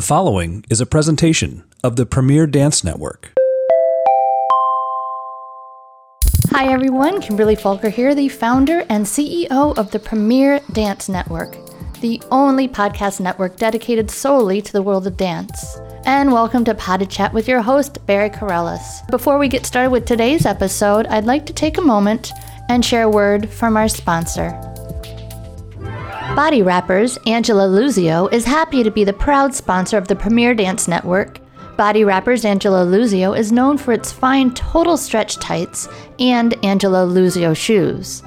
The following is a presentation of the Premier Dance Network. Hi everyone, Kimberly Falker here, the founder and CEO of the Premier Dance Network, the only podcast network dedicated solely to the world of dance. And welcome to Pas de Chat with your host, Barry Kerollis. Before we get started with today's episode, I'd like to take a moment and share a word from our sponsor. Body Wrappers, Angelo Luzio, is happy to be the proud sponsor of the Premier Dance Network. Body Wrappers Angelo Luzio is known for its fine total stretch tights and Angelo Luzio shoes.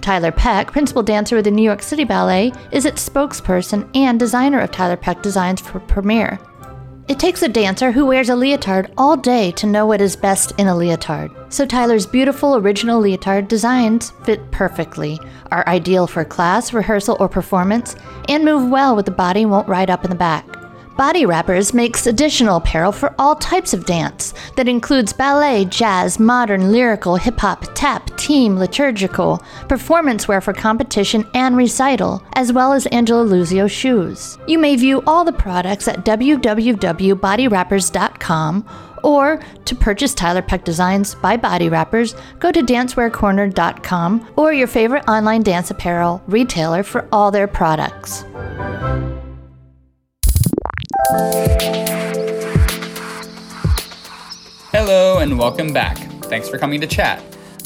Tiler Peck, principal dancer with the New York City Ballet, is its spokesperson and designer of Tiler Peck designs for Premier. It takes a dancer who wears a leotard all day to know what is best in a leotard. So Tiler's beautiful original leotard designs fit perfectly, are ideal for class, rehearsal, or performance, and move well with the body won't ride up in the back. Body Wrappers makes additional apparel for all types of dance that includes ballet, jazz, modern, lyrical, hip hop, tap, team, liturgical, performance wear for competition and recital, as well as Angelo Luzio shoes. You may view all the products at www.bodywrappers.com or to purchase Tiler Peck Designs by Body Wrappers, go to dancewearcorner.com or your favorite online dance apparel retailer for all their products. Hello and welcome back. Thanks for coming to chat.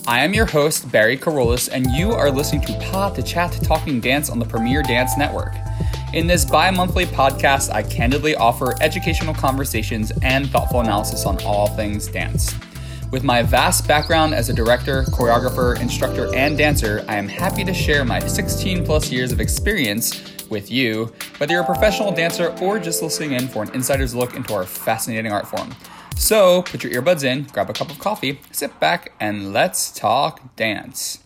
I am your host, Barry Kerollis, and you are listening to Pas de Chat Talking Dance on the Premier Dance Network. In this bi monthly podcast, I candidly offer educational conversations and thoughtful analysis on all things dance. With my vast background as a director, choreographer, instructor, and dancer, I am happy to share my 16 plus years of experience with you, whether you're a professional dancer or just listening in for an insider's look into our fascinating art form. So put your earbuds in, grab a cup of coffee, sit back, and let's talk dance.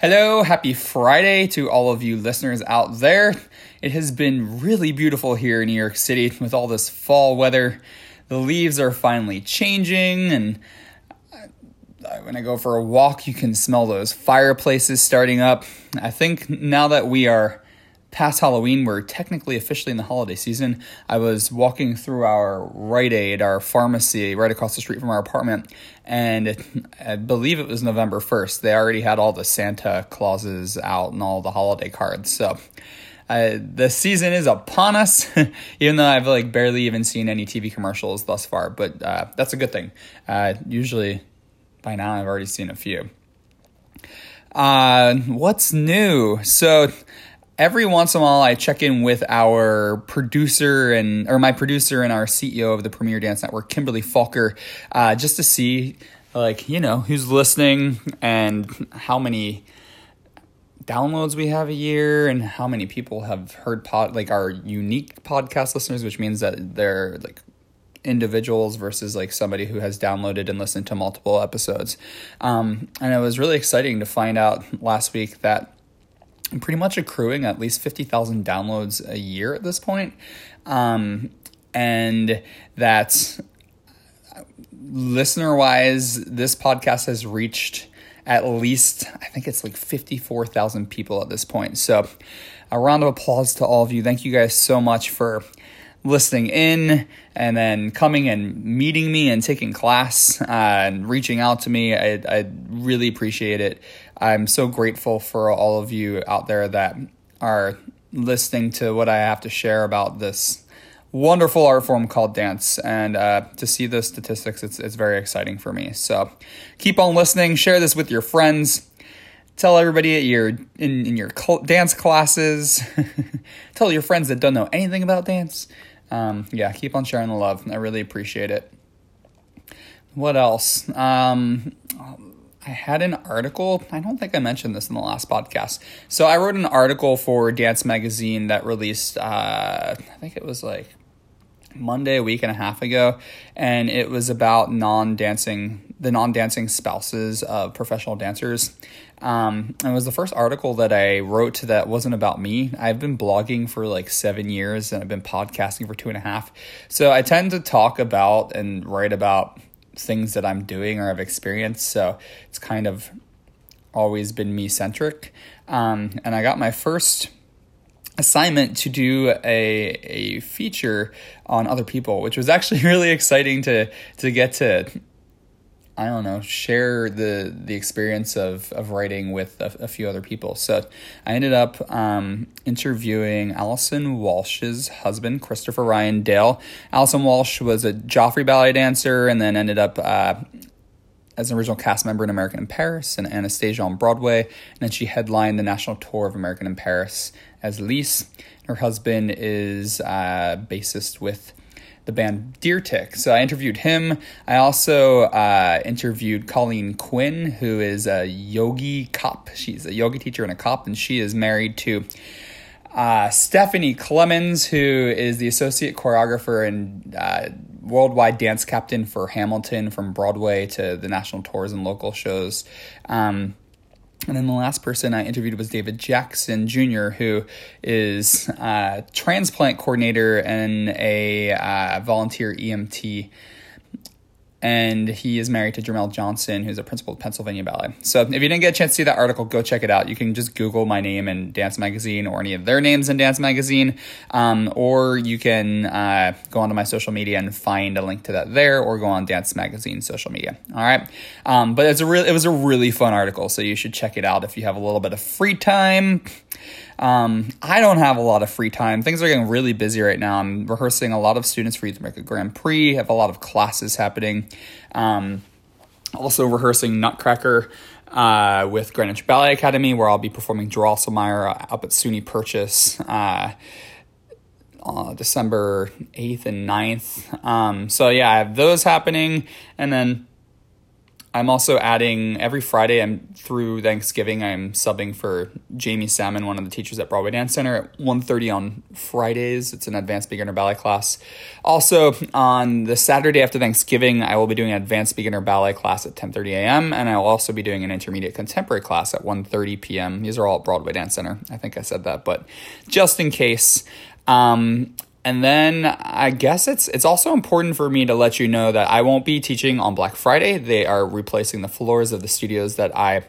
Hello, happy Friday to all of you listeners out there. It has been really beautiful here in New York City with all this fall weather. The leaves are finally changing, and when I go for a walk, you can smell those fireplaces starting up. I think now that we are past Halloween, we're technically officially in the holiday season. I was walking through our Rite Aid, our pharmacy right across the street from our apartment, and I believe it was November 1st. They already had all the Santa Clauses out and all the holiday cards. So uh, the season is upon us, even though I've like barely even seen any TV commercials thus far. But uh, that's a good thing. Uh, usually by now I've already seen a few. Uh, what's new? So every once in a while I check in with our producer and or my producer and our CEO of the Premier Dance Network, Kimberly Falker, uh, just to see like you know who's listening and how many downloads we have a year and how many people have heard pod like our unique podcast listeners which means that they're like individuals versus like somebody who has downloaded and listened to multiple episodes. Um, and it was really exciting to find out last week that I'm pretty much accruing at least 50,000 downloads a year at this point. Um, and that listener wise, this podcast has reached at least, I think it's like 54,000 people at this point. So, a round of applause to all of you. Thank you guys so much for listening in and then coming and meeting me and taking class uh, and reaching out to me. I, I really appreciate it. I'm so grateful for all of you out there that are listening to what I have to share about this wonderful art form called dance. And uh, to see the statistics, it's, it's very exciting for me. So keep on listening, share this with your friends. Tell everybody at your in, in your dance classes. Tell your friends that don't know anything about dance um, yeah, keep on sharing the love. I really appreciate it. What else? Um, I had an article. I don't think I mentioned this in the last podcast. So I wrote an article for Dance Magazine that released. Uh, I think it was like Monday, a week and a half ago, and it was about non-dancing, the non-dancing spouses of professional dancers. Um, it was the first article that I wrote that wasn't about me. I've been blogging for like seven years and I've been podcasting for two and a half. So I tend to talk about and write about things that I'm doing or I've experienced. So it's kind of always been me centric. Um, and I got my first assignment to do a a feature on other people, which was actually really exciting to to get to I don't know, share the the experience of of writing with a, a few other people. So I ended up um, interviewing Allison Walsh's husband, Christopher Ryan Dale. Allison Walsh was a Joffrey ballet dancer, and then ended up. Uh, as an original cast member in American in Paris and Anastasia on Broadway, and then she headlined the national tour of American in Paris as Lise. Her husband is uh, bassist with the band Deer Tick. So I interviewed him. I also uh, interviewed Colleen Quinn, who is a yogi cop. She's a yoga teacher and a cop, and she is married to uh, Stephanie Klemons, who is the associate choreographer and uh, worldwide dance captain for Hamilton from Broadway to the national tours and local shows. Um, and then the last person I interviewed was David Jackson Jr., who is a transplant coordinator and a uh, volunteer EMT and he is married to Jermel Johnson, who's a principal at Pennsylvania Ballet. So if you didn't get a chance to see that article, go check it out. You can just Google my name in Dance Magazine or any of their names in Dance Magazine, um, or you can uh, go onto my social media and find a link to that there, or go on Dance Magazine social media. All right, um, but it's a real, it was a really fun article, so you should check it out if you have a little bit of free time. Um, I don't have a lot of free time. Things are getting really busy right now. I'm rehearsing a lot of students for Youth America Grand Prix. Have a lot of classes happening. Um, also rehearsing Nutcracker uh, with Greenwich Ballet Academy, where I'll be performing Drosselmeyer up at SUNY Purchase. Uh, uh, December 8th and 9th. Um, so, yeah, I have those happening. And then I'm also adding every Friday. I'm through Thanksgiving. I'm subbing for Jamie Salmon, one of the teachers at Broadway Dance Center, at 1:30 on Fridays. It's an advanced beginner ballet class. Also on the Saturday after Thanksgiving, I will be doing an advanced beginner ballet class at 10:30 a.m. and I will also be doing an intermediate contemporary class at 1:30 p.m. These are all at Broadway Dance Center. I think I said that, but just in case. Um, and then I guess it's it's also important for me to let you know that I won't be teaching on Black Friday. They are replacing the floors of the studios that I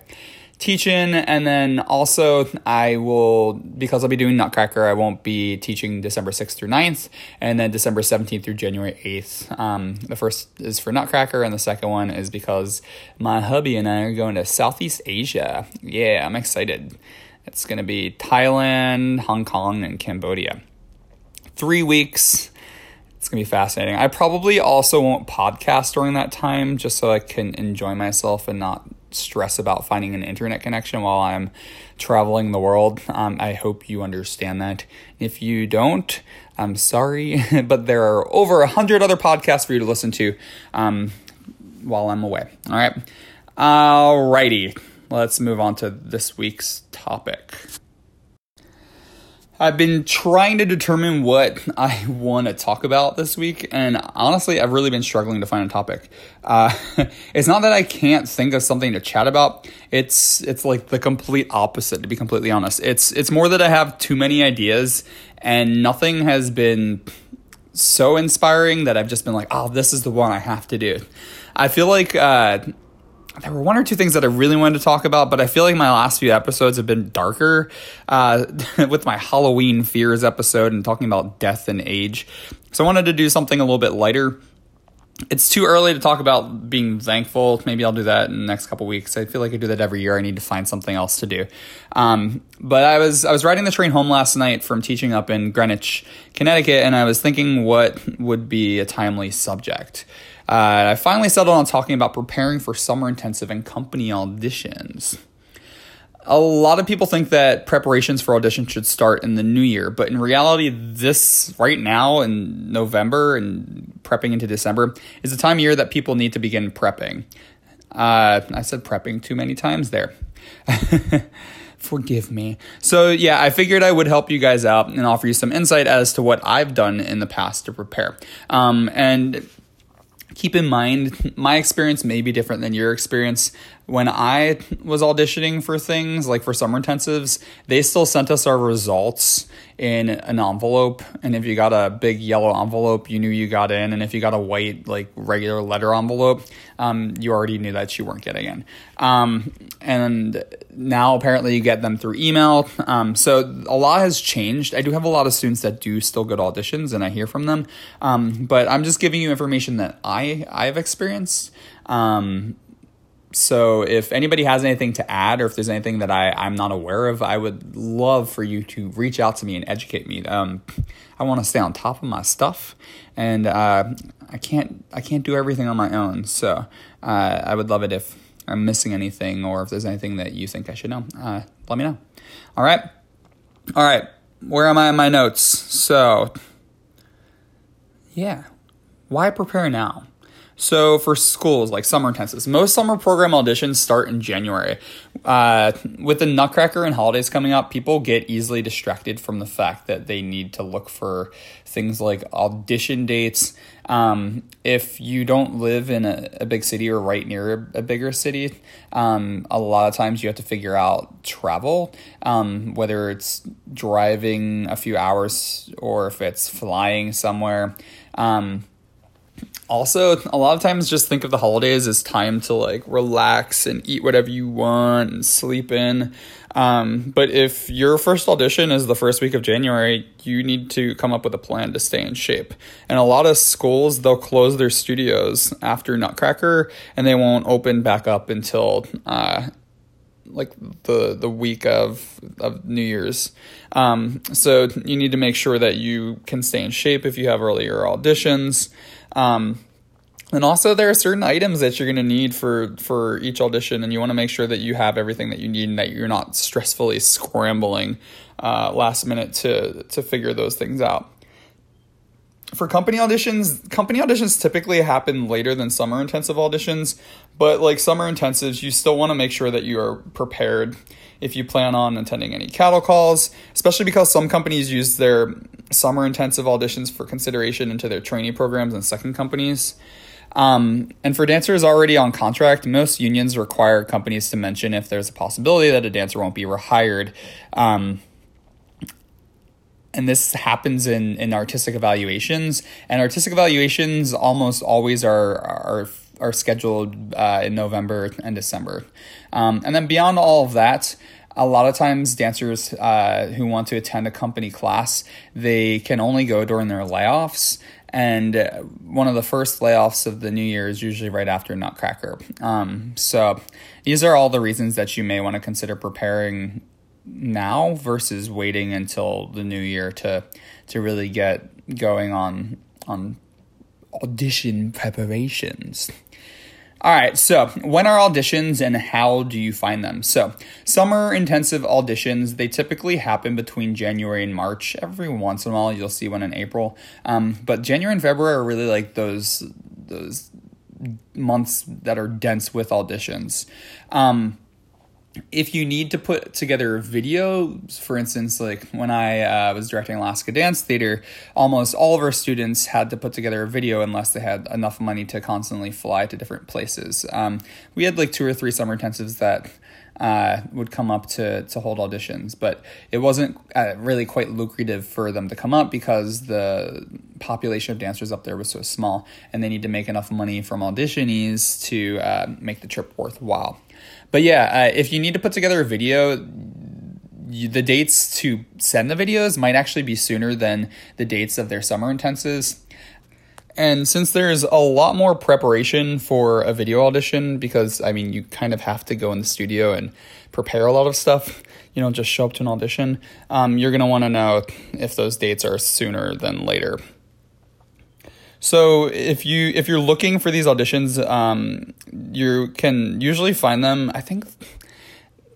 teach in and then also I will because I'll be doing Nutcracker, I won't be teaching December 6th through 9th and then December 17th through January 8th. Um, the first is for Nutcracker and the second one is because my hubby and I are going to Southeast Asia. Yeah, I'm excited. It's going to be Thailand, Hong Kong and Cambodia three weeks. It's going to be fascinating. I probably also won't podcast during that time just so I can enjoy myself and not stress about finding an internet connection while I'm traveling the world. Um, I hope you understand that. If you don't, I'm sorry, but there are over a hundred other podcasts for you to listen to um, while I'm away. All right. Alrighty. Let's move on to this week's topic. I've been trying to determine what I want to talk about this week, and honestly, I've really been struggling to find a topic. Uh, it's not that I can't think of something to chat about. It's it's like the complete opposite, to be completely honest. It's it's more that I have too many ideas, and nothing has been so inspiring that I've just been like, oh, this is the one I have to do. I feel like uh, there were one or two things that I really wanted to talk about, but I feel like my last few episodes have been darker uh, with my Halloween fears episode and talking about death and age. So I wanted to do something a little bit lighter. It's too early to talk about being thankful. Maybe I'll do that in the next couple weeks. I feel like I do that every year. I need to find something else to do. Um, but I was I was riding the train home last night from teaching up in Greenwich, Connecticut, and I was thinking what would be a timely subject. Uh, I finally settled on talking about preparing for summer intensive and company auditions. A lot of people think that preparations for auditions should start in the new year, but in reality, this right now in November and prepping into December is the time of year that people need to begin prepping. Uh, I said prepping too many times there. Forgive me. So, yeah, I figured I would help you guys out and offer you some insight as to what I've done in the past to prepare. Um, and keep in mind my experience may be different than your experience. When I was auditioning for things like for summer intensives, they still sent us our results in an envelope. And if you got a big yellow envelope, you knew you got in. And if you got a white, like regular letter envelope, um, you already knew that you weren't getting in. Um, and now apparently you get them through email. Um, so a lot has changed. I do have a lot of students that do still go to auditions and I hear from them. Um, but I'm just giving you information that I, I've experienced. Um, so if anybody has anything to add or if there's anything that I, I'm not aware of, I would love for you to reach out to me and educate me. Um, I want to stay on top of my stuff and uh, I can't I can't do everything on my own. So uh, I would love it if I'm missing anything or if there's anything that you think I should know. Uh, let me know. All right. All right. Where am I in my notes? So yeah. Why prepare now? So for schools like summer intensives, most summer program auditions start in January. Uh, with the Nutcracker and holidays coming up, people get easily distracted from the fact that they need to look for things like audition dates. Um, if you don't live in a, a, big city or right near a, bigger city, um, a lot of times you have to figure out travel, um, whether it's driving a few hours or if it's flying somewhere. Um, also a lot of times just think of the holidays as time to like relax and eat whatever you want and sleep in um, but if your first audition is the first week of january you need to come up with a plan to stay in shape and a lot of schools they'll close their studios after nutcracker and they won't open back up until uh, like the the week of of New Year's. Um, so you need to make sure that you can stay in shape if you have earlier auditions. Um, and also, there are certain items that you're going to need for for each audition, and you want to make sure that you have everything that you need, and that you're not stressfully scrambling uh, last minute to to figure those things out. For company auditions, company auditions typically happen later than summer intensive auditions, but like summer intensives, you still want to make sure that you are prepared if you plan on attending any cattle calls, especially because some companies use their summer intensive auditions for consideration into their training programs and second companies. Um, and for dancers already on contract, most unions require companies to mention if there's a possibility that a dancer won't be rehired. Um, and this happens in, in artistic evaluations, and artistic evaluations almost always are are are scheduled uh, in November and December. Um, and then beyond all of that, a lot of times dancers uh, who want to attend a company class they can only go during their layoffs and one of the first layoffs of the new year is usually right after nutcracker um, so these are all the reasons that you may want to consider preparing now versus waiting until the new year to to really get going on on audition preparations all right, so when are auditions and how do you find them? So, summer intensive auditions, they typically happen between January and March. Every once in a while, you'll see one in April. Um, but January and February are really like those, those months that are dense with auditions. Um, if you need to put together a video, for instance, like when I uh, was directing Alaska Dance Theater, almost all of our students had to put together a video unless they had enough money to constantly fly to different places. Um, we had like two or three summer intensives that uh, would come up to, to hold auditions, but it wasn't uh, really quite lucrative for them to come up because the population of dancers up there was so small, and they need to make enough money from auditionees to uh, make the trip worthwhile. But yeah, uh, if you need to put together a video, you, the dates to send the videos might actually be sooner than the dates of their summer intensives. And since there's a lot more preparation for a video audition, because I mean, you kind of have to go in the studio and prepare a lot of stuff, you don't just show up to an audition, um, you're going to want to know if those dates are sooner than later. So if you if you're looking for these auditions, um, you can usually find them. I think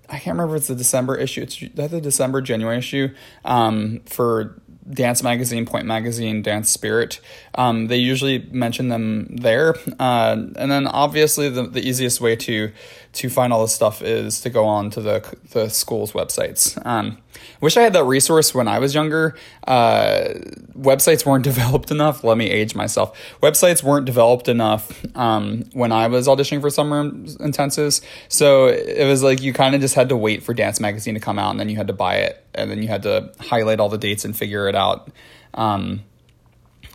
I can't remember if it's the December issue. It's that's the December January issue um, for Dance Magazine, Pointe Magazine, Dance Spirit. Um, they usually mention them there, uh, and then obviously the, the easiest way to to find all this stuff is to go on to the the school's websites. Um, Wish I had that resource when I was younger. Uh, websites weren't developed enough. Let me age myself. Websites weren't developed enough um, when I was auditioning for summer intensives. So it was like you kind of just had to wait for Dance Magazine to come out, and then you had to buy it, and then you had to highlight all the dates and figure it out. Um,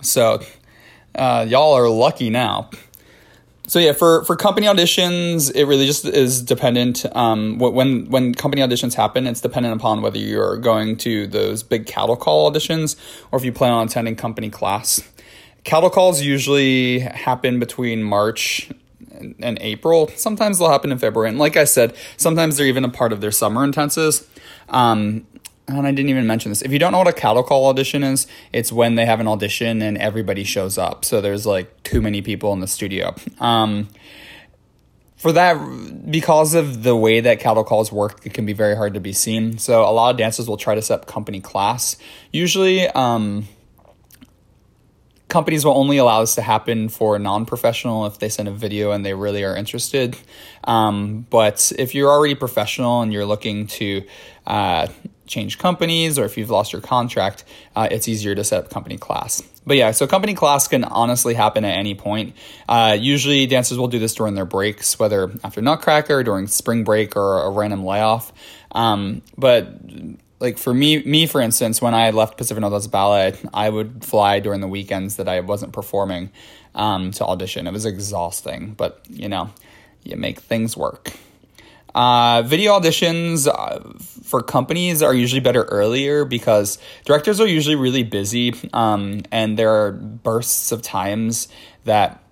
so uh, y'all are lucky now so yeah, for for company auditions, it really just is dependent. Um, when when company auditions happen, it's dependent upon whether you're going to those big cattle call auditions or if you plan on attending company class. Cattle calls usually happen between March and April. Sometimes they'll happen in February, and like I said, sometimes they're even a part of their summer intensives. Um, and I didn't even mention this. If you don't know what a cattle call audition is, it's when they have an audition and everybody shows up. So there's like too many people in the studio. Um, for that, because of the way that cattle calls work, it can be very hard to be seen. So a lot of dancers will try to set up company class. Usually, um, companies will only allow this to happen for non-professional if they send a video and they really are interested. Um, but if you're already professional and you're looking to uh, change companies or if you've lost your contract, uh, it's easier to set up company class. But yeah, so company class can honestly happen at any point. Uh, usually, dancers will do this during their breaks, whether after Nutcracker, during spring break, or a random layoff. Um, but like for me, me for instance, when I left Pacific Northwest Ballet, I would fly during the weekends that I wasn't performing um, to audition. It was exhausting, but you know, you make things work. Uh, video auditions uh, for companies are usually better earlier because directors are usually really busy, um, and there are bursts of times that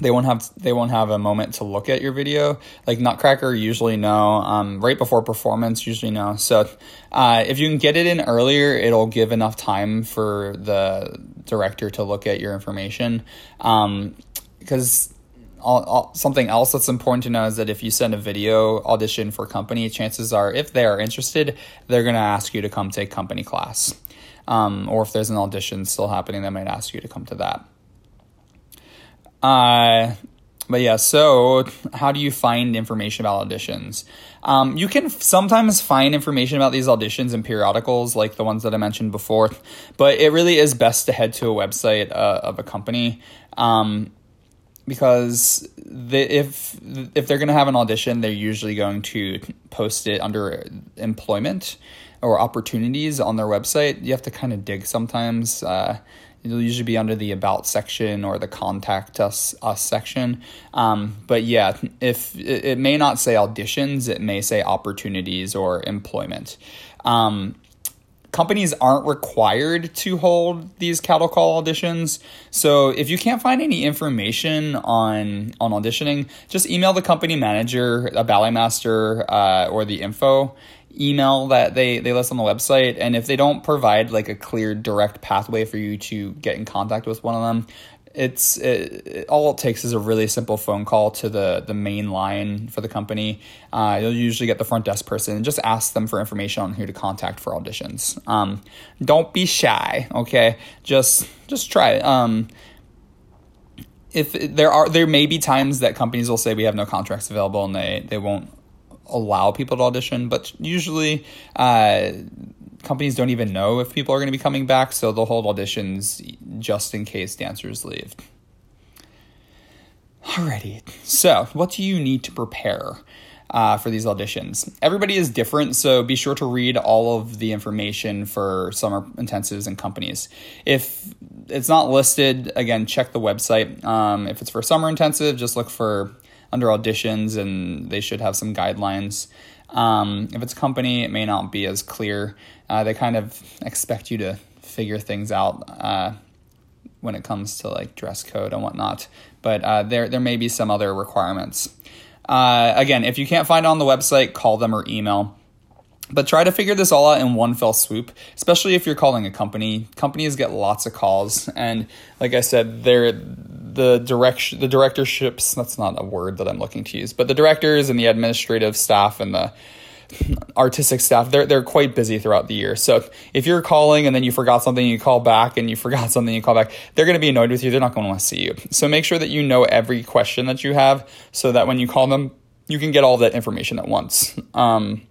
they won't have they won't have a moment to look at your video. Like Nutcracker, usually no. Um, right before performance, usually no. So uh, if you can get it in earlier, it'll give enough time for the director to look at your information. Um, because all, something else that's important to know is that if you send a video audition for company, chances are, if they are interested, they're going to ask you to come take company class. Um, or if there's an audition still happening, they might ask you to come to that. Uh, but yeah, so how do you find information about auditions? Um, you can sometimes find information about these auditions in periodicals, like the ones that I mentioned before, but it really is best to head to a website uh, of a company. Um, because they, if if they're going to have an audition, they're usually going to post it under employment or opportunities on their website. You have to kind of dig sometimes. Uh, it'll usually be under the about section or the contact us us section. Um, but yeah, if it, it, may not say auditions, it may say opportunities or employment. Um, companies aren't required to hold these cattle call auditions. So if you can't find any information on on auditioning, just email the company manager, a ballet master, uh, or the info email that they they list on the website and if they don't provide like a clear direct pathway for you to get in contact with one of them it's it, all it takes is a really simple phone call to the the main line for the company. Uh, you'll usually get the front desk person and just ask them for information on who to contact for auditions. Um, don't be shy, okay? Just just try it. Um, if there are there may be times that companies will say we have no contracts available and they they won't allow people to audition, but usually. Uh, companies don't even know if people are going to be coming back, so they'll hold auditions just in case dancers leave. Alrighty, so what do you need to prepare uh, for these auditions? Everybody is different, so be sure to read all of the information for summer intensives and companies. If it's not listed, again, check the website. Um, if it's for summer intensive, just look for under auditions, and they should have some guidelines. Um, if it's company, it may not be as clear. Uh, they kind of expect you to figure things out uh, when it comes to like dress code and whatnot. But uh, there there may be some other requirements. Uh, again, if you can't find it on the website, call them or email. But try to figure this all out in one fell swoop, especially if you're calling a company. Companies get lots of calls, and like I said, they're the direction the directorships that's not a word that I'm looking to use, but the directors and the administrative staff and the artistic staff they're they're quite busy throughout the year. So if you're calling and then you forgot something, you call back and you forgot something, you call back, they're going to be annoyed with you. They're not going to want to see you. So make sure that you know every question that you have, so that when you call them, you can get all that information at once. Um,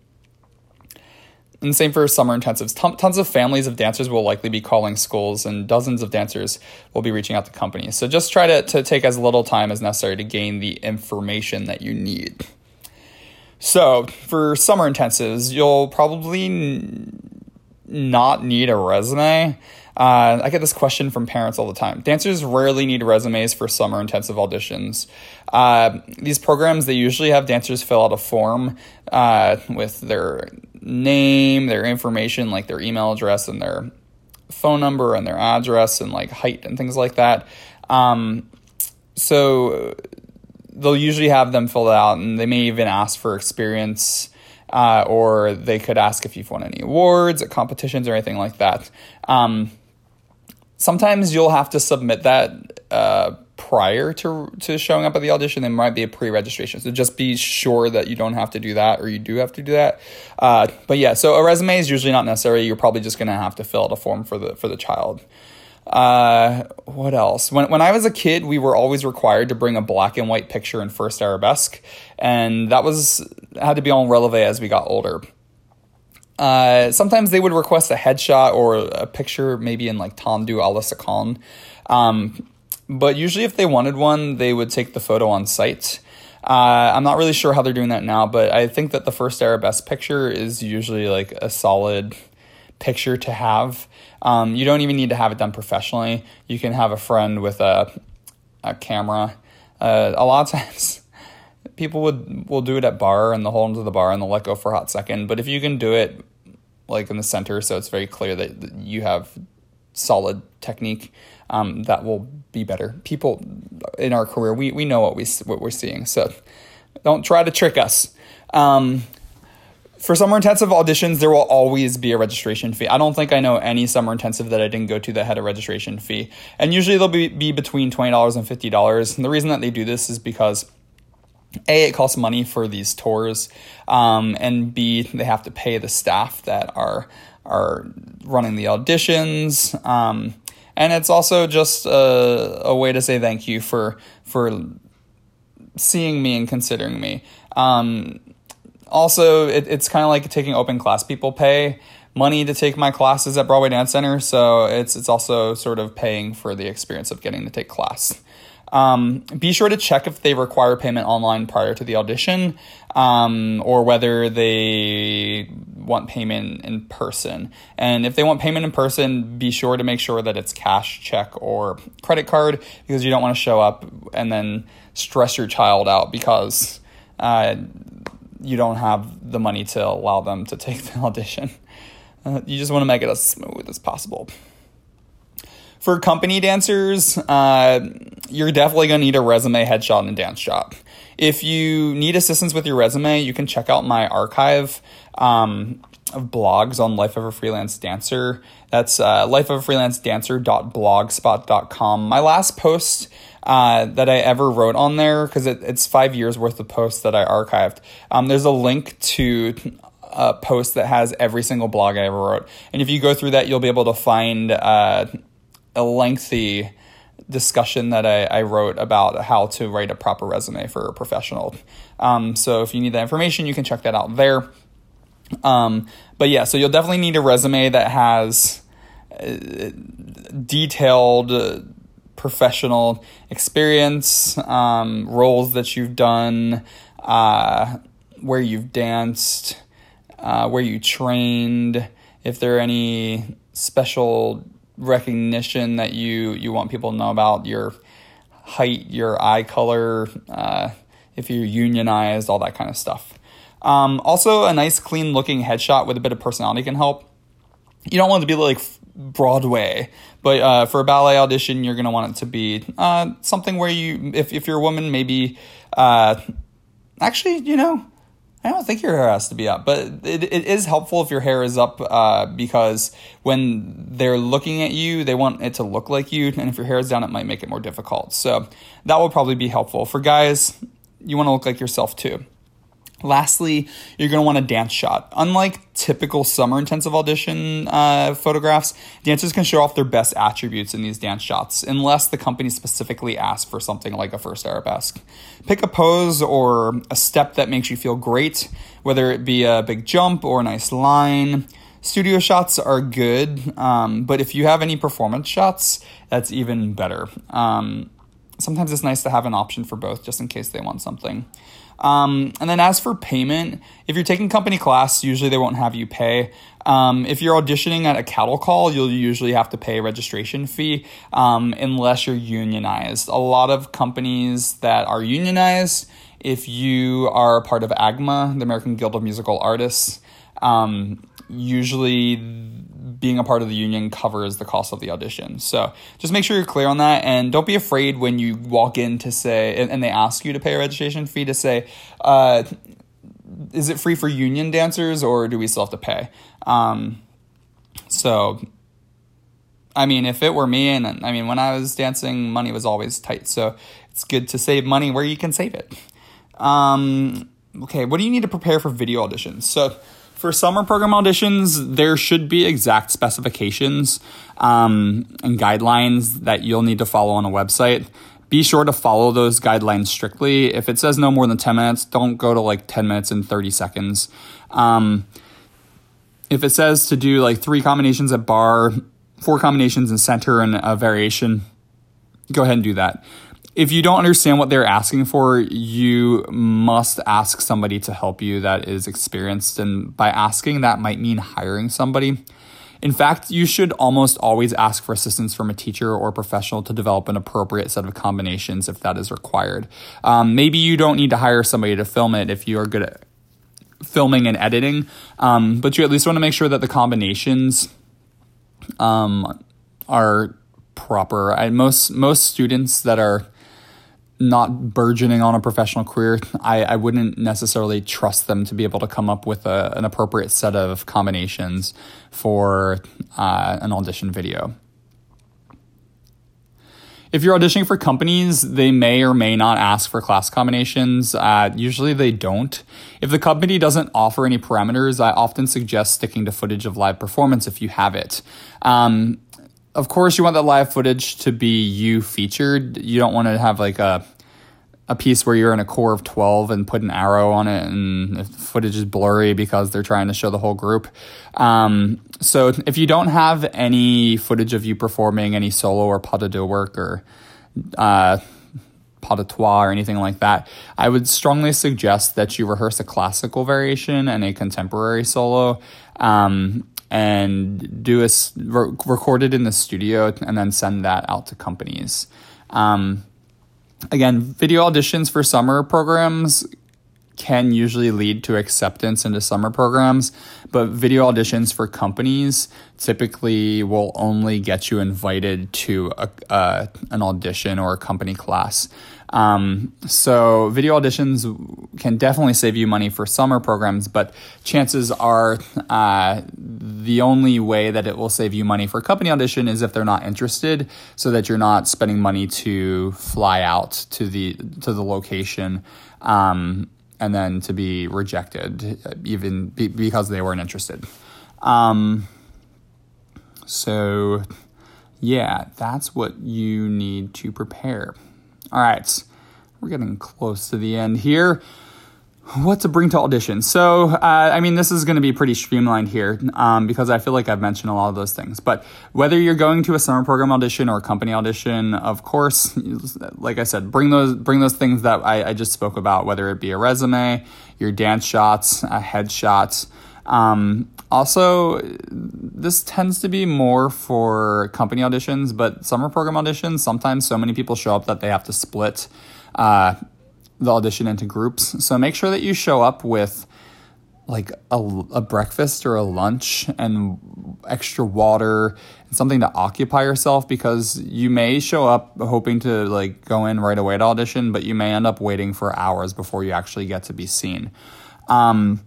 and same for summer intensives. Ton- tons of families of dancers will likely be calling schools, and dozens of dancers will be reaching out to companies. So just try to, to take as little time as necessary to gain the information that you need. So for summer intensives, you'll probably n- not need a resume. Uh, I get this question from parents all the time. Dancers rarely need resumes for summer intensive auditions. Uh, these programs, they usually have dancers fill out a form uh, with their name, their information, like their email address and their phone number and their address and like height and things like that. Um, so they'll usually have them filled out and they may even ask for experience. Uh, or they could ask if you've won any awards at competitions or anything like that. Um, sometimes you'll have to submit that uh, prior to to showing up at the audition. There might be a pre registration, so just be sure that you don't have to do that, or you do have to do that. Uh, but yeah, so a resume is usually not necessary. You're probably just gonna have to fill out a form for the for the child. Uh, what else? When when I was a kid, we were always required to bring a black and white picture in first arabesque, and that was had to be on releve as we got older. Uh, sometimes they would request a headshot or a picture, maybe in like Tendu a la Seconde. Um, but usually, if they wanted one, they would take the photo on site. Uh, I'm not really sure how they're doing that now, but I think that the first arabesque picture is usually like a solid picture to have. Um, you don't even need to have it done professionally. You can have a friend with a, a camera. Uh, a lot of times, people would will do it at bar and they'll hold into the bar and they'll let go for a hot second. But if you can do it like in the center, so it's very clear that you have solid technique, um, that will be better. People in our career, we, we know what we what we're seeing, so don't try to trick us. Um, for summer intensive auditions, there will always be a registration fee. I don't think I know any summer intensive that I didn't go to that had a registration fee. And usually they'll be, be between $20 and $50. And the reason that they do this is because a it costs money for these tours um, and b they have to pay the staff that are are running the auditions um, and it's also just a, a, way to say thank you for for seeing me and considering me. Um, also it, it's kind of like taking open class. People pay money to take my classes at broadway dance center so it's it's also sort of paying for the experience of getting to take class um, be sure to check if they require payment online prior to the audition um, or whether they want payment in person. And if they want payment in person, be sure to make sure that it's cash, check, or credit card because you don't want to show up and then stress your child out because uh, you don't have the money to allow them to take the audition. Uh, you just want to make it as smooth as possible. For company dancers, uh, you're definitely going to need a resume, headshot, and dance job. If you need assistance with your resume, you can check out my archive um, of blogs on Life of a Freelance Dancer. That's uh, lifeofaFreelanceDancer.blogspot.com. My last post uh, that I ever wrote on there, because it, it's five years worth of posts that I archived, um, there's a link to a post that has every single blog I ever wrote. And if you go through that, you'll be able to find uh, a lengthy discussion that I, I, wrote about how to write a proper resume for a professional. Um, so if you need that information, you can check that out there. Um, but yeah, so you'll definitely need a resume that has uh, detailed uh, professional experience, um, roles that you've done, uh, where you've danced, uh, where you trained, if there are any special recognition that you you want people to know about your height, your eye color, uh, if you're unionized, all that kind of stuff. Um, also, a nice, clean looking headshot with a bit of personality can help. You don't want it to be like Broadway, but uh, for a ballet audition, you're going to want it to be uh, something where you, if, if you're a woman, maybe, uh, actually, you know, I don't think your hair has to be up, but it, it is helpful if your hair is up uh, because when they're looking at you, they want it to look like you. And if your hair is down, it might make it more difficult. So that will probably be helpful. For guys, you want to look like yourself too. Lastly, you're going to want a dance shot. Unlike typical summer intensive audition uh, photographs, dancers can show off their best attributes in these dance shots, unless the company specifically asks for something like a first arabesque. Pick a pose or a step that makes you feel great, whether it be a big jump or a nice line. Studio shots are good, um, but if you have any performance shots, that's even better. Um, sometimes it's nice to have an option for both just in case they want something. Um, and then as for payment, if you're taking company class, usually they won't have you pay. Um, if you're auditioning at a cattle call, you'll usually have to pay a registration fee um, unless you're unionized. A lot of companies that are unionized, if you are a part of AGMA, the American Guild of Musical Artists, um, usually being a part of the union covers the cost of the audition. So just make sure you're clear on that and don't be afraid when you walk in to say, and, and they ask you to pay a registration fee to say, uh, is it free for union dancers or do we still have to pay? Um, so, I mean, if it were me, and I mean, when I was dancing, money was always tight. So it's good to save money where you can save it. Um, okay, what do you need to prepare for video auditions? So, for summer program auditions, there should be exact specifications um, and guidelines that you'll need to follow on a website. Be sure to follow those guidelines strictly. If it says no more than 10 minutes, don't go to like 10 minutes and 30 seconds. Um, if it says to do like three combinations at bar, four combinations in center, and a variation, go ahead and do that if you don't understand what they're asking for, you must ask somebody to help you that is experienced. And by asking, that might mean hiring somebody. In fact, you should almost always ask for assistance from a teacher or professional to develop an appropriate set of combinations if that is required. Um, maybe you don't need to hire somebody to film it if you are good at filming and editing, um, but you at least want to make sure that the combinations um, are proper. I, most most students that are not burgeoning on a professional career, I, I wouldn't necessarily trust them to be able to come up with a, an appropriate set of combinations for uh, an audition video. If you're auditioning for companies, they may or may not ask for class combinations. Uh, usually they don't. If the company doesn't offer any parameters, I often suggest sticking to footage of live performance if you have it. Um, of course, you want that live footage to be you featured. You don't want to have like a a piece where you're in a corps of 12 and put an arrow on it and the footage is blurry because they're trying to show the whole group. Um, so if you don't have any footage of you performing any solo or pas de deux work or uh, pas de trois or anything like that, I would strongly suggest that you rehearse a classical variation and a contemporary solo. Um, and do a re- record it in the studio and then send that out to companies. Um, again, video auditions for summer programs can usually lead to acceptance into summer programs, but video auditions for companies typically will only get you invited to a, uh, an audition or a company class. Um, so video auditions can definitely save you money for summer programs, but chances are uh, the only way that it will save you money for a company audition is if they're not interested, so that you're not spending money to fly out to the to the location. Um, and then to be rejected, even be, because they weren't interested. Um, so, yeah, that's what you need to prepare. All right, we're getting close to the end here. What to bring to audition? So, uh, I mean, this is going to be pretty streamlined here um, because I feel like I've mentioned a lot of those things. But whether you're going to a summer program audition or a company audition, of course, like I said, bring those bring those things that I, I just spoke about. Whether it be a resume, your dance shots, a headshot. Um, also, this tends to be more for company auditions, but summer program auditions, sometimes so many people show up that they have to split uh, the audition into groups. So make sure that you show up with like a, a breakfast or a lunch and extra water and something to occupy yourself because you may show up hoping to like go in right away to audition, but you may end up waiting for hours before you actually get to be seen. Um,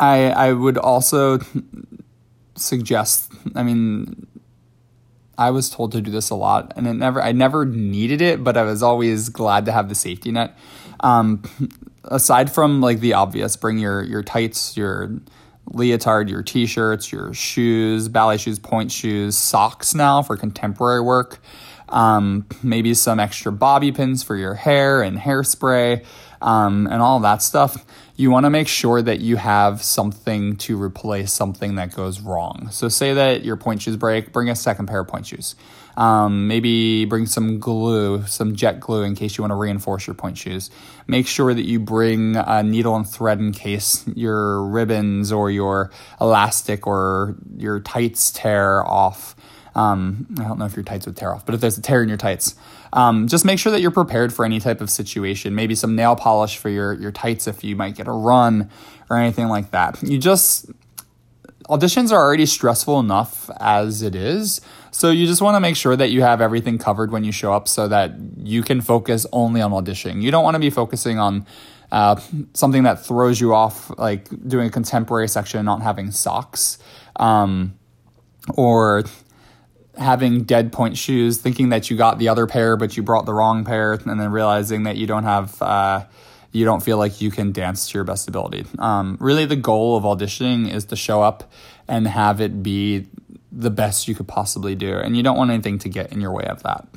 I I would also suggest. I mean, I was told to do this a lot, and it never I never needed it, but I was always glad to have the safety net. Um, aside from like the obvious, bring your your tights, your leotard, your t-shirts, your shoes, ballet shoes, pointe shoes, socks now for contemporary work. Um, maybe some extra bobby pins for your hair and hairspray, um, and all that stuff. You want to make sure that you have something to replace something that goes wrong. So, say that your pointe shoes break, bring a second pair of pointe shoes. Um, maybe bring some glue, some jet glue in case you want to reinforce your pointe shoes. Make sure that you bring a needle and thread in case your ribbons or your elastic or your tights tear off. Um, I don't know if your tights would tear off, but if there's a tear in your tights, um, just make sure that you're prepared for any type of situation. Maybe some nail polish for your, your tights if you might get a run or anything like that. You just, auditions are already stressful enough as it is. So you just want to make sure that you have everything covered when you show up so that you can focus only on auditioning. You don't want to be focusing on uh, something that throws you off, like doing a contemporary section and not having socks. Um, or having dead pointe shoes, thinking that you got the other pair, but you brought the wrong pair, and then realizing that you don't have, uh, you don't feel like you can dance to your best ability. Um, really, the goal of auditioning is to show up and have it be the best you could possibly do, and you don't want anything to get in your way of that.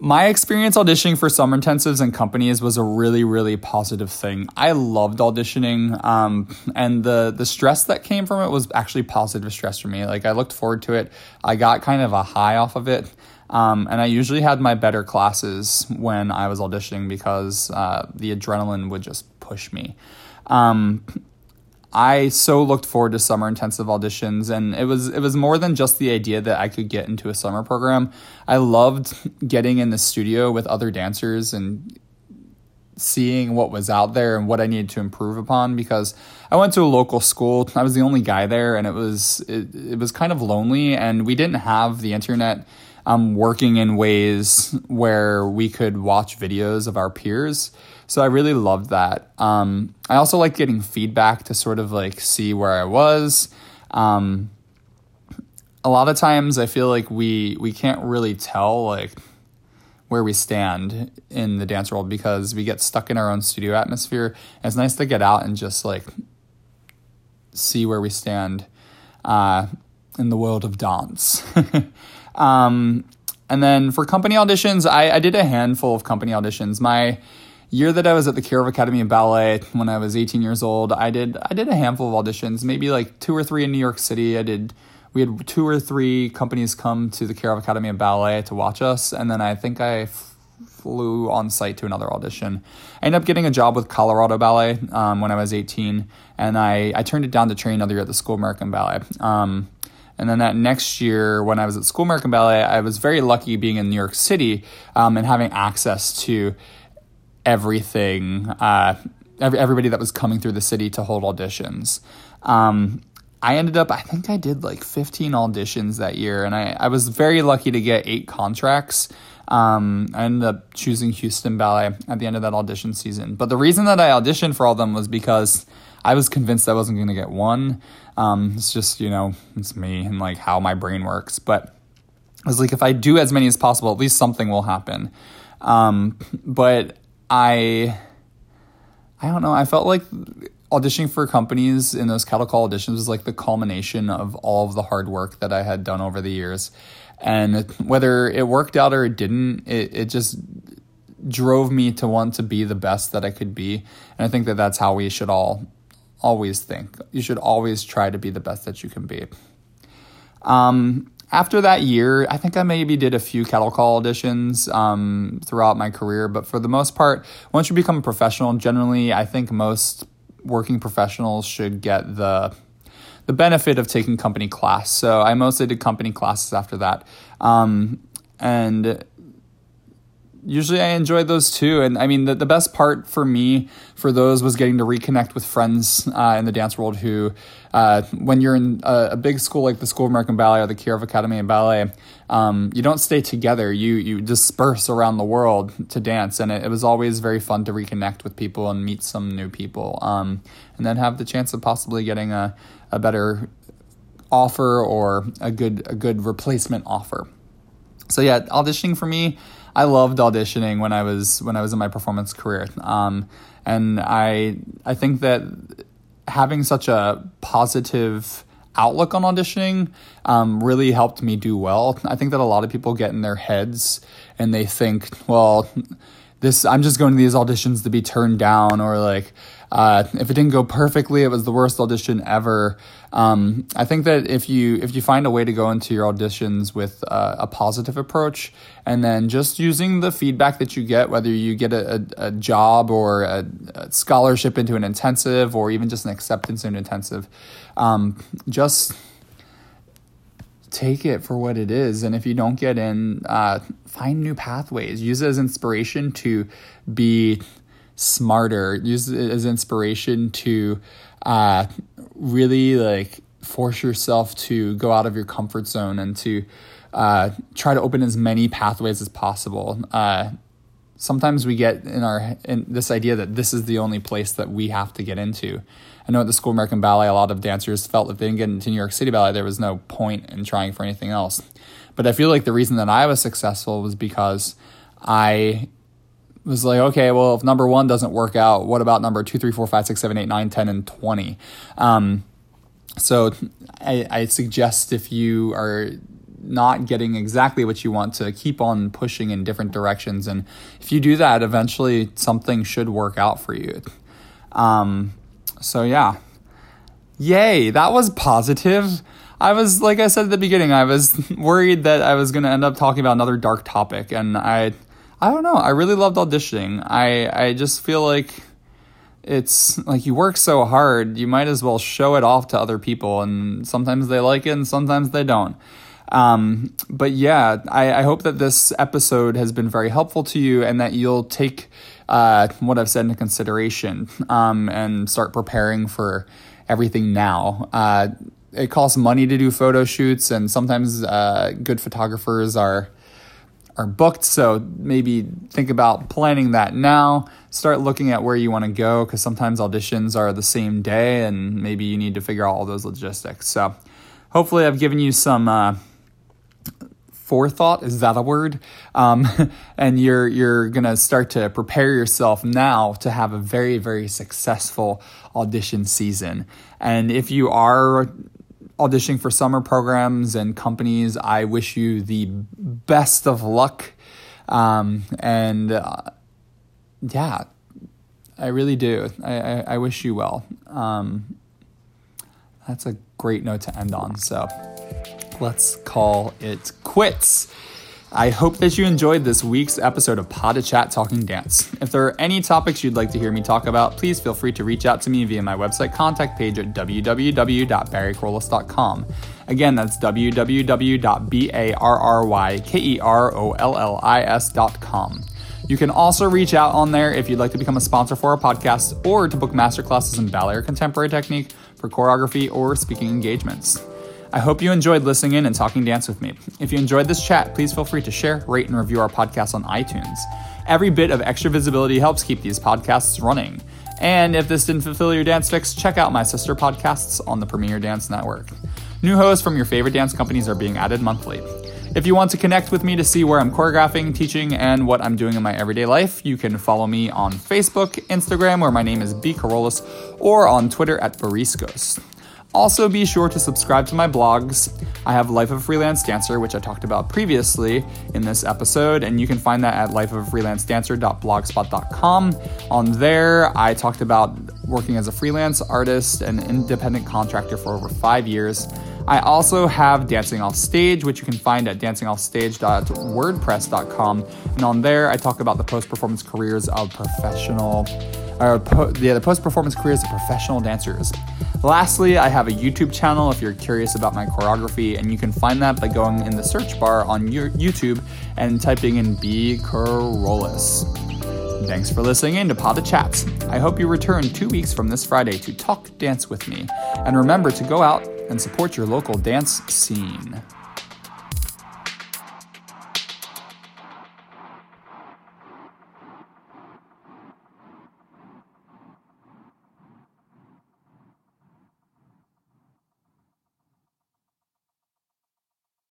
My experience auditioning for summer intensives and companies was a really really positive thing. I loved auditioning um, and the the stress that came from it was actually positive stress for me. Like i looked forward to it. I got kind of a high off of it um, and i usually had my better classes when i was auditioning because uh, the adrenaline would just push me. Um, I so looked forward to summer intensive auditions and it was it was more than just the idea that I could get into a summer program. I loved getting in the studio with other dancers and seeing what was out there and what I needed to improve upon because I went to a local school. I was the only guy there and it was it, it was kind of lonely and we didn't have the internet um, working in ways where we could watch videos of our peers. So I really loved that. Um, I also like getting feedback to sort of like see where I was. Um, a lot of times I feel like we we can't really tell like where we stand in the dance world because we get stuck in our own studio atmosphere. It's nice to get out and just like see where we stand uh, in the world of dance. um, and then for company auditions, I, I did a handful of company auditions. My year that I was at the Kirov Academy of Ballet when I was 18 years old, I did I did a handful of auditions, maybe like two or three in New York City. I did we had two or three companies come to the Kirov Academy of Ballet to watch us, and then I think I f- flew on site to another audition. I ended up getting a job with Colorado Ballet um, when I was 18, and I, I turned it down to train another year at the School American Ballet. Um, and then that next year, when I was at School American Ballet, I was very lucky being in New York City um, and having access to everything, uh, every, everybody that was coming through the city to hold auditions. Um, I ended up, I think I did like 15 auditions that year, and I, I was very lucky to get eight contracts. Um, I ended up choosing Houston Ballet at the end of that audition season. But the reason that I auditioned for all of them was because I was convinced I wasn't going to get one. Um, it's just, you know, it's me and like how my brain works. But I was like, if I do as many as possible, at least something will happen. Um, but I I don't know. I felt like auditioning for companies in those cattle call auditions was like the culmination of all of the hard work that I had done over the years. And whether it worked out or it didn't, it, it just drove me to want to be the best that I could be. And I think that that's how we should all always think. You should always try to be the best that you can be. Um, after that year, I think I maybe did a few cattle call auditions um, throughout my career, but for the most part, once you become a professional, generally, I think most working professionals should get the the benefit of taking company class. So I mostly did company classes after that, um, and usually I enjoy those too. And I mean, the, the best part for me for those was getting to reconnect with friends uh, in the dance world who, uh, when you're in a, a, big school like the School of American Ballet or the Kirov Academy of Ballet, um, you don't stay together. You you disperse around the world to dance, and it, it was always very fun to reconnect with people and meet some new people, um, and then have the chance of possibly getting a, a better offer or a good a good replacement offer. So yeah, auditioning for me, I loved auditioning when I was when I was in my performance career, um, and I I think that having such a positive outlook on auditioning um, really helped me do well. I think that a lot of people get in their heads and they think, well, this I'm just going to these auditions to be turned down or like uh, if it didn't go perfectly, it was the worst audition ever. Um, I think that if you if you find a way to go into your auditions with uh, a positive approach, and then just using the feedback that you get, whether you get a, a, a job or a, a, scholarship into an intensive, or even just an acceptance in an intensive, um, just take it for what it is. And if you don't get in, uh, find new pathways. Use it as inspiration to be smarter. Use it as inspiration to uh, really like force yourself to go out of your comfort zone and to uh, try to open as many pathways as possible. Uh, sometimes we get in our in this idea that this is the only place that we have to get into. I know at the School of American Ballet, a lot of dancers felt if they didn't get into New York City Ballet, there was no point in trying for anything else. But I feel like the reason that I was successful was because I was like, okay, well, if number one doesn't work out, what about number two, three, four, five, six, seven, eight, nine, ten, and 20? Um, so I, I suggest if you are not getting exactly what you want to keep on pushing in different directions. And if you do that, eventually something should work out for you. Um, so, yeah. Yay, that was positive. I was, like I said at the beginning, I was worried that I was going to end up talking about another dark topic. And I I don't know. I really loved auditioning. I I just feel like it's like you work so hard, you might as well show it off to other people, and sometimes they like it, and sometimes they don't. Um, but yeah, I, I hope that this episode has been very helpful to you, and that you'll take uh, what I've said into consideration um, and start preparing for everything now. Uh, it costs money to do photo shoots, and sometimes uh, good photographers are are booked. So maybe think about planning that now. Start looking at where you want to go because sometimes auditions are the same day and maybe you need to figure out all those logistics. So hopefully, I've given you some. Forethought is that a word um, and you're you're gonna start to prepare yourself now to have a very very successful audition season and if you are auditioning for summer programs and companies, I wish you the best of luck. Um, and uh, yeah, I really do. I, I, I wish you well. Um, that's a great note to end on. So let's call it quits. I hope that you enjoyed this week's episode of Pas de Chat Talking Dance. If there are any topics you'd like to hear me talk about, please feel free to reach out to me via my website contact page at www.barrykerollis.com. Again, that's www.barrykerollis.com. You can also reach out on there if you'd like to become a sponsor for our podcast or to book masterclasses in ballet or contemporary technique for choreography or speaking engagements. I hope you enjoyed listening in and talking dance with me. If you enjoyed this chat, please feel free to share, rate, and review our podcast on iTunes. Every bit of extra visibility helps keep these podcasts running. And if this didn't fulfill your dance fix, check out my sister podcasts on the Premier Dance Network. New hosts from your favorite dance companies are being added monthly. If you want to connect with me to see where I'm choreographing, teaching, and what I'm doing in my everyday life, you can follow me on Facebook, Instagram, where my name is B. Kerollis, or on Twitter at Bariscos. Also, be sure to subscribe to my blogs. I have Life of a Freelance Dancer, which I talked about previously in this episode, and you can find that at lifeoffreelancedancer.blogspot.com. On there, I talked about working as a freelance artist and independent contractor for over five years. I also have Dancing Off Stage, which you can find at dancingoffstage.wordpress.com. And on there, I talk about the post performance careers of professional, or po- yeah, the post performance careers of professional dancers. Lastly, I have a YouTube channel if you're curious about my choreography, and you can find that by going in the search bar on your YouTube and typing in B. Kerollis. Thanks for listening in to the Chats. I hope you return two weeks from this Friday to talk dance with me. And remember to go out and support your local dance scene.